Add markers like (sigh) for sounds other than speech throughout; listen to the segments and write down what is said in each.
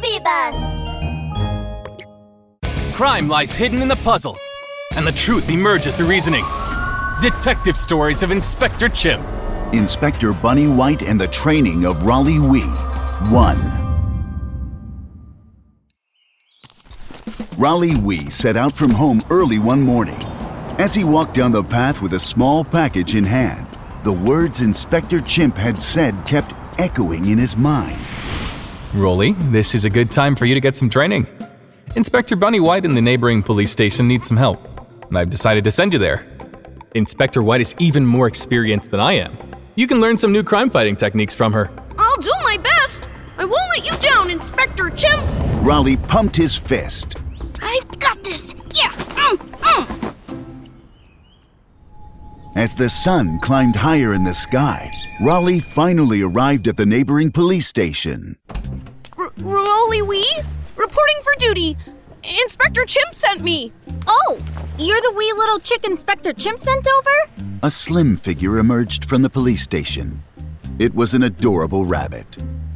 BabyBus! Crime lies hidden in the puzzle, and the truth emerges through reasoning. Detective Stories of Inspector Chimp. Inspector Bunny White and the Training of Rollie Wee. 1. Rollie Wee set out from home early one morning. As he walked down the path with a small package in hand, the words Inspector Chimp had said kept echoing in his mind. Rollie, this is a good time for you to get some training. Inspector Bunny White in the neighboring police station needs some help. I've decided to send you there. Inspector White is even more experienced than I am. You can learn some new crime fighting techniques from her. I'll do my best. I won't let you down, Inspector Chimp. Rollie pumped his fist. I've got this. Yeah. Mm, mm. As the sun climbed higher in the sky, Rollie finally arrived at the neighboring police station. R- Rollie Wee? Reporting for duty. Inspector Chimp sent me. Oh, you're the wee little chick Inspector Chimp sent over? A slim figure emerged from the police station. It was an adorable rabbit.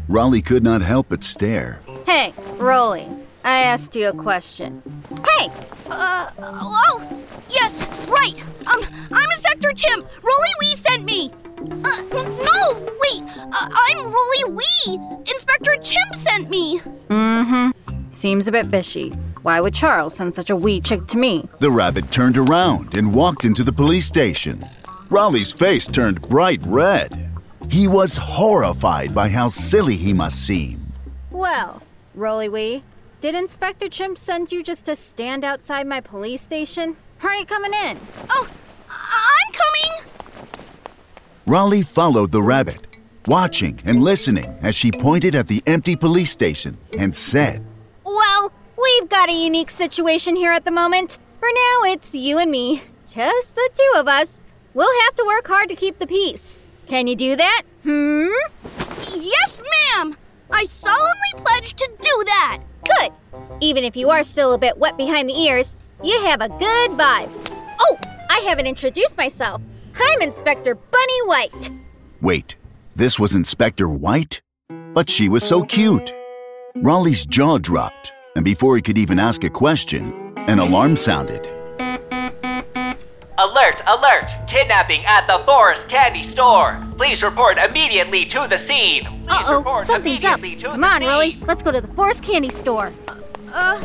Rollie could not help but stare. Hey, Rollie, I asked you a question. Hey! Uh, oh, yes, right. Um, I'm Inspector Chimp. Rollie Wee sent me. Uh, no, wait. Uh, I'm Rollie Wee. Inspector Chimp sent me. Mm hmm. Seems a bit fishy. Why would Charles send such a wee chick to me? The rabbit turned around and walked into the police station. Rollie's face turned bright red. He was horrified by how silly he must seem. Well, Rollie Wee, did Inspector Chimp send you just to stand outside my police station? Hurry, coming in? Oh, I'm coming. Rollie followed the rabbit, watching and listening as she pointed at the empty police station and said, Well, we've got a unique situation here at the moment. For now, it's you and me. Just the two of us. We'll have to work hard to keep the peace. Can you do that? Hmm? Yes, ma'am. I solemnly pledge to do that. Good. Even if you are still a bit wet behind the ears, you have a good vibe. Oh, I haven't introduced myself. I'm Inspector Bunny White. Wait, this was Inspector White? But she was so cute. Rollie's jaw dropped, and before he could even ask a question, an alarm sounded. Alert, alert! Kidnapping at the Forest Candy Store! Please report immediately to the scene! Please Uh-oh, report something's up. to Come the on, scene! Rollie. Let's go to the Forest Candy Store. Uh,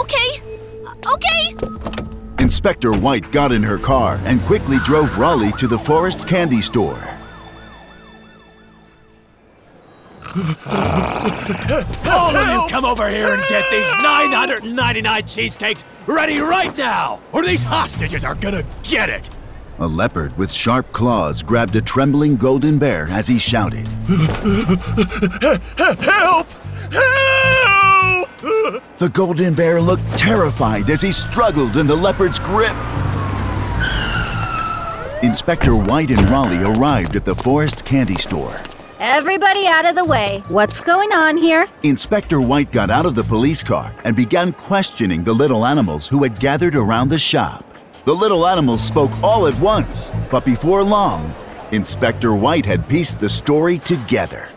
okay. Uh, okay. Inspector White got in her car and quickly drove Rollie to the Forest Candy Store. All of you come over here and get these 999 cheesecakes ready right now, or these hostages are gonna get it! A leopard with sharp claws grabbed a trembling golden bear as he shouted. Help! Help! The golden bear looked terrified as he struggled in the leopard's grip. Inspector White and Rollie arrived at the Forest Candy Store. Everybody out of the way. What's going on here? Inspector White got out of the police car and began questioning the little animals who had gathered around the shop. The little animals spoke all at once, but before long, Inspector White had pieced the story together.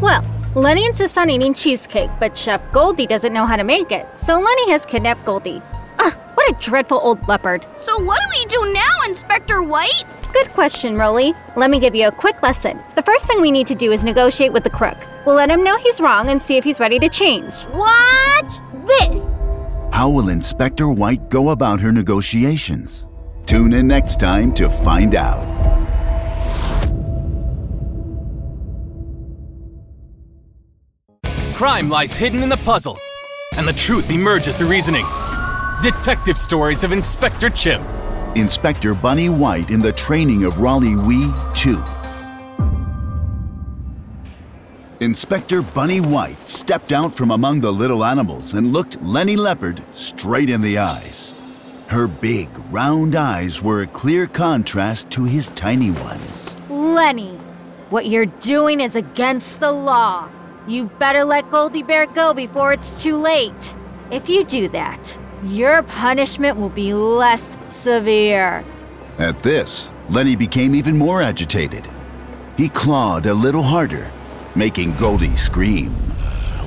Well, Lenny insists on eating cheesecake, but Chef Goldie doesn't know how to make it, so Lenny has kidnapped Goldie. Ugh, what a dreadful old leopard. So what do we do now, Inspector White? Good question, Rollie. Let me give you a quick lesson. The first thing we need to do is negotiate with the crook. We'll let him know he's wrong and see if he's ready to change. Watch this! How will Inspector White go about her negotiations? Tune in next time to find out. Crime lies hidden in the puzzle, and the truth emerges through reasoning. Detective Stories of Inspector Chimp. Inspector Bunny White in the training of Rollie Wee 2. Inspector Bunny White stepped out from among the little animals and looked Lenny Leopard straight in the eyes. Her big, round eyes were a clear contrast to his tiny ones. Lenny, what you're doing is against the law. You better let Goldie Bear go before it's too late. If you do that, your punishment will be less severe. At this, Lenny became even more agitated. He clawed a little harder, making Goldie scream.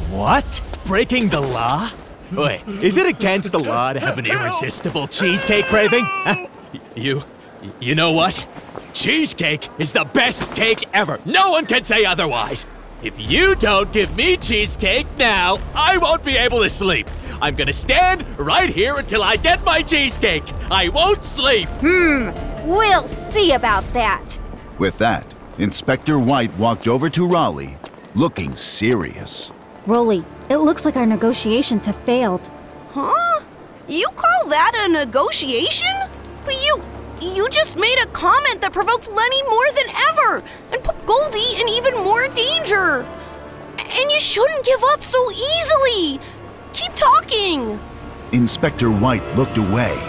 What? Breaking the law? Wait, is it against the law to have an irresistible cheesecake craving? Huh? You, you know what? Cheesecake is the best cake ever. No one can say otherwise. If you don't give me cheesecake now, I won't be able to sleep. I'm gonna stand right here until I get my cheesecake. I won't sleep. Hmm, we'll see about that. With that, Inspector White walked over to Rollie, looking serious. Rollie, it looks like our negotiations have failed. Huh? You call that a negotiation? But you. You just made a comment that provoked Lenny more than ever and put Goldie in even more danger. And you shouldn't give up so easily. Keep talking. Inspector White looked away.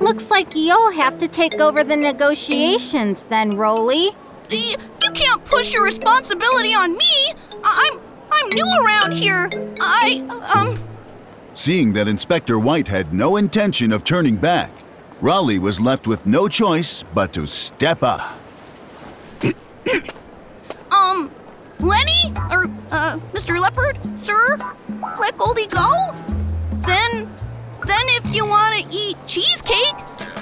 Looks like you'll have to take over the negotiations then, Rollie. You can't push your responsibility on me. I- I'm I'm new around here. I um Seeing that Inspector White had no intention of turning back, Rollie was left with no choice but to step up. (clears throat) um Lenny or uh Mr. Leopard, sir, let Goldie go? Then then if you want to eat cheesecake,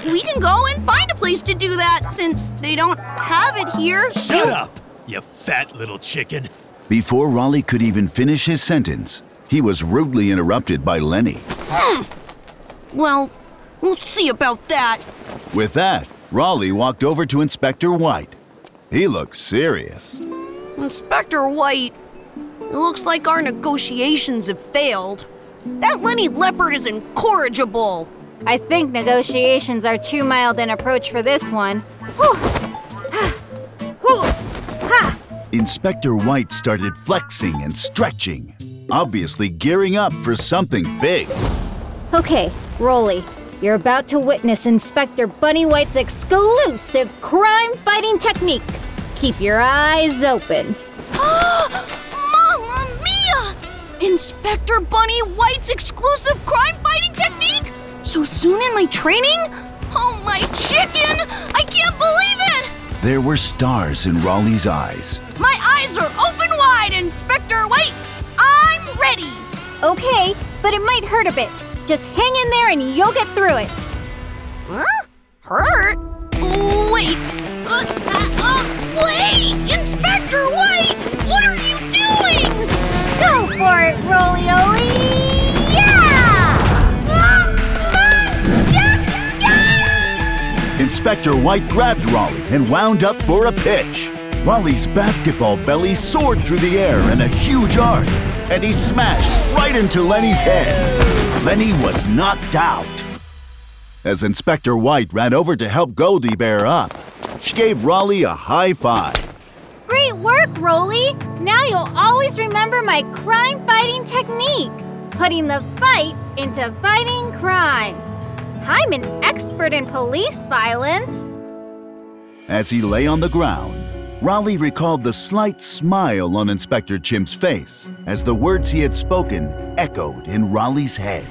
we can go and find a place to do that since they don't have it here. Shut up, you fat little chicken. Before Rollie could even finish his sentence, he was rudely interrupted by Lenny. Hmm. Well, we'll see about that. With that, Rollie walked over to Inspector White. He looked serious. Inspector White, it looks like our negotiations have failed. That Lenny Leopard is incorrigible. I think negotiations are too mild an approach for this one. Inspector White started flexing and stretching, obviously gearing up for something big. Okay, Rollie, you're about to witness Inspector Bunny White's exclusive crime fighting technique. Keep your eyes open. (gasps) (gasps) Mamma mia! Inspector Bunny White's exclusive crime fighting technique? So soon in my training? Oh, my chicken! I can't believe it! There were stars in Rollie's eyes. My eyes are open wide, Inspector White! I'm ready! Okay, but it might hurt a bit. Just hang in there and you'll get through it. Huh? Hurt? Wait. Uh, Inspector White grabbed Rollie and wound up for a pitch. Rollie's basketball belly soared through the air in a huge arc, and he smashed right into Lenny's head. Lenny was knocked out. As Inspector White ran over to help Goldie Bear up, she gave Rollie a high five. Great work, Rollie! Now you'll always remember my crime fighting technique putting the fight into fighting crime. I'm an expert in police violence. As he lay on the ground, Rollie recalled the slight smile on Inspector Chimp's face as the words he had spoken echoed in Rollie's head.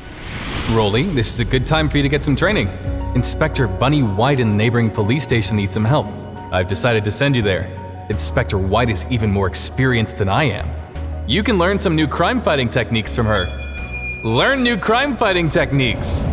Rollie, this is a good time for you to get some training. Inspector Bunny White in the neighboring police station needs some help. I've decided to send you there. Inspector White is even more experienced than I am. You can learn some new crime fighting techniques from her. Learn new crime fighting techniques.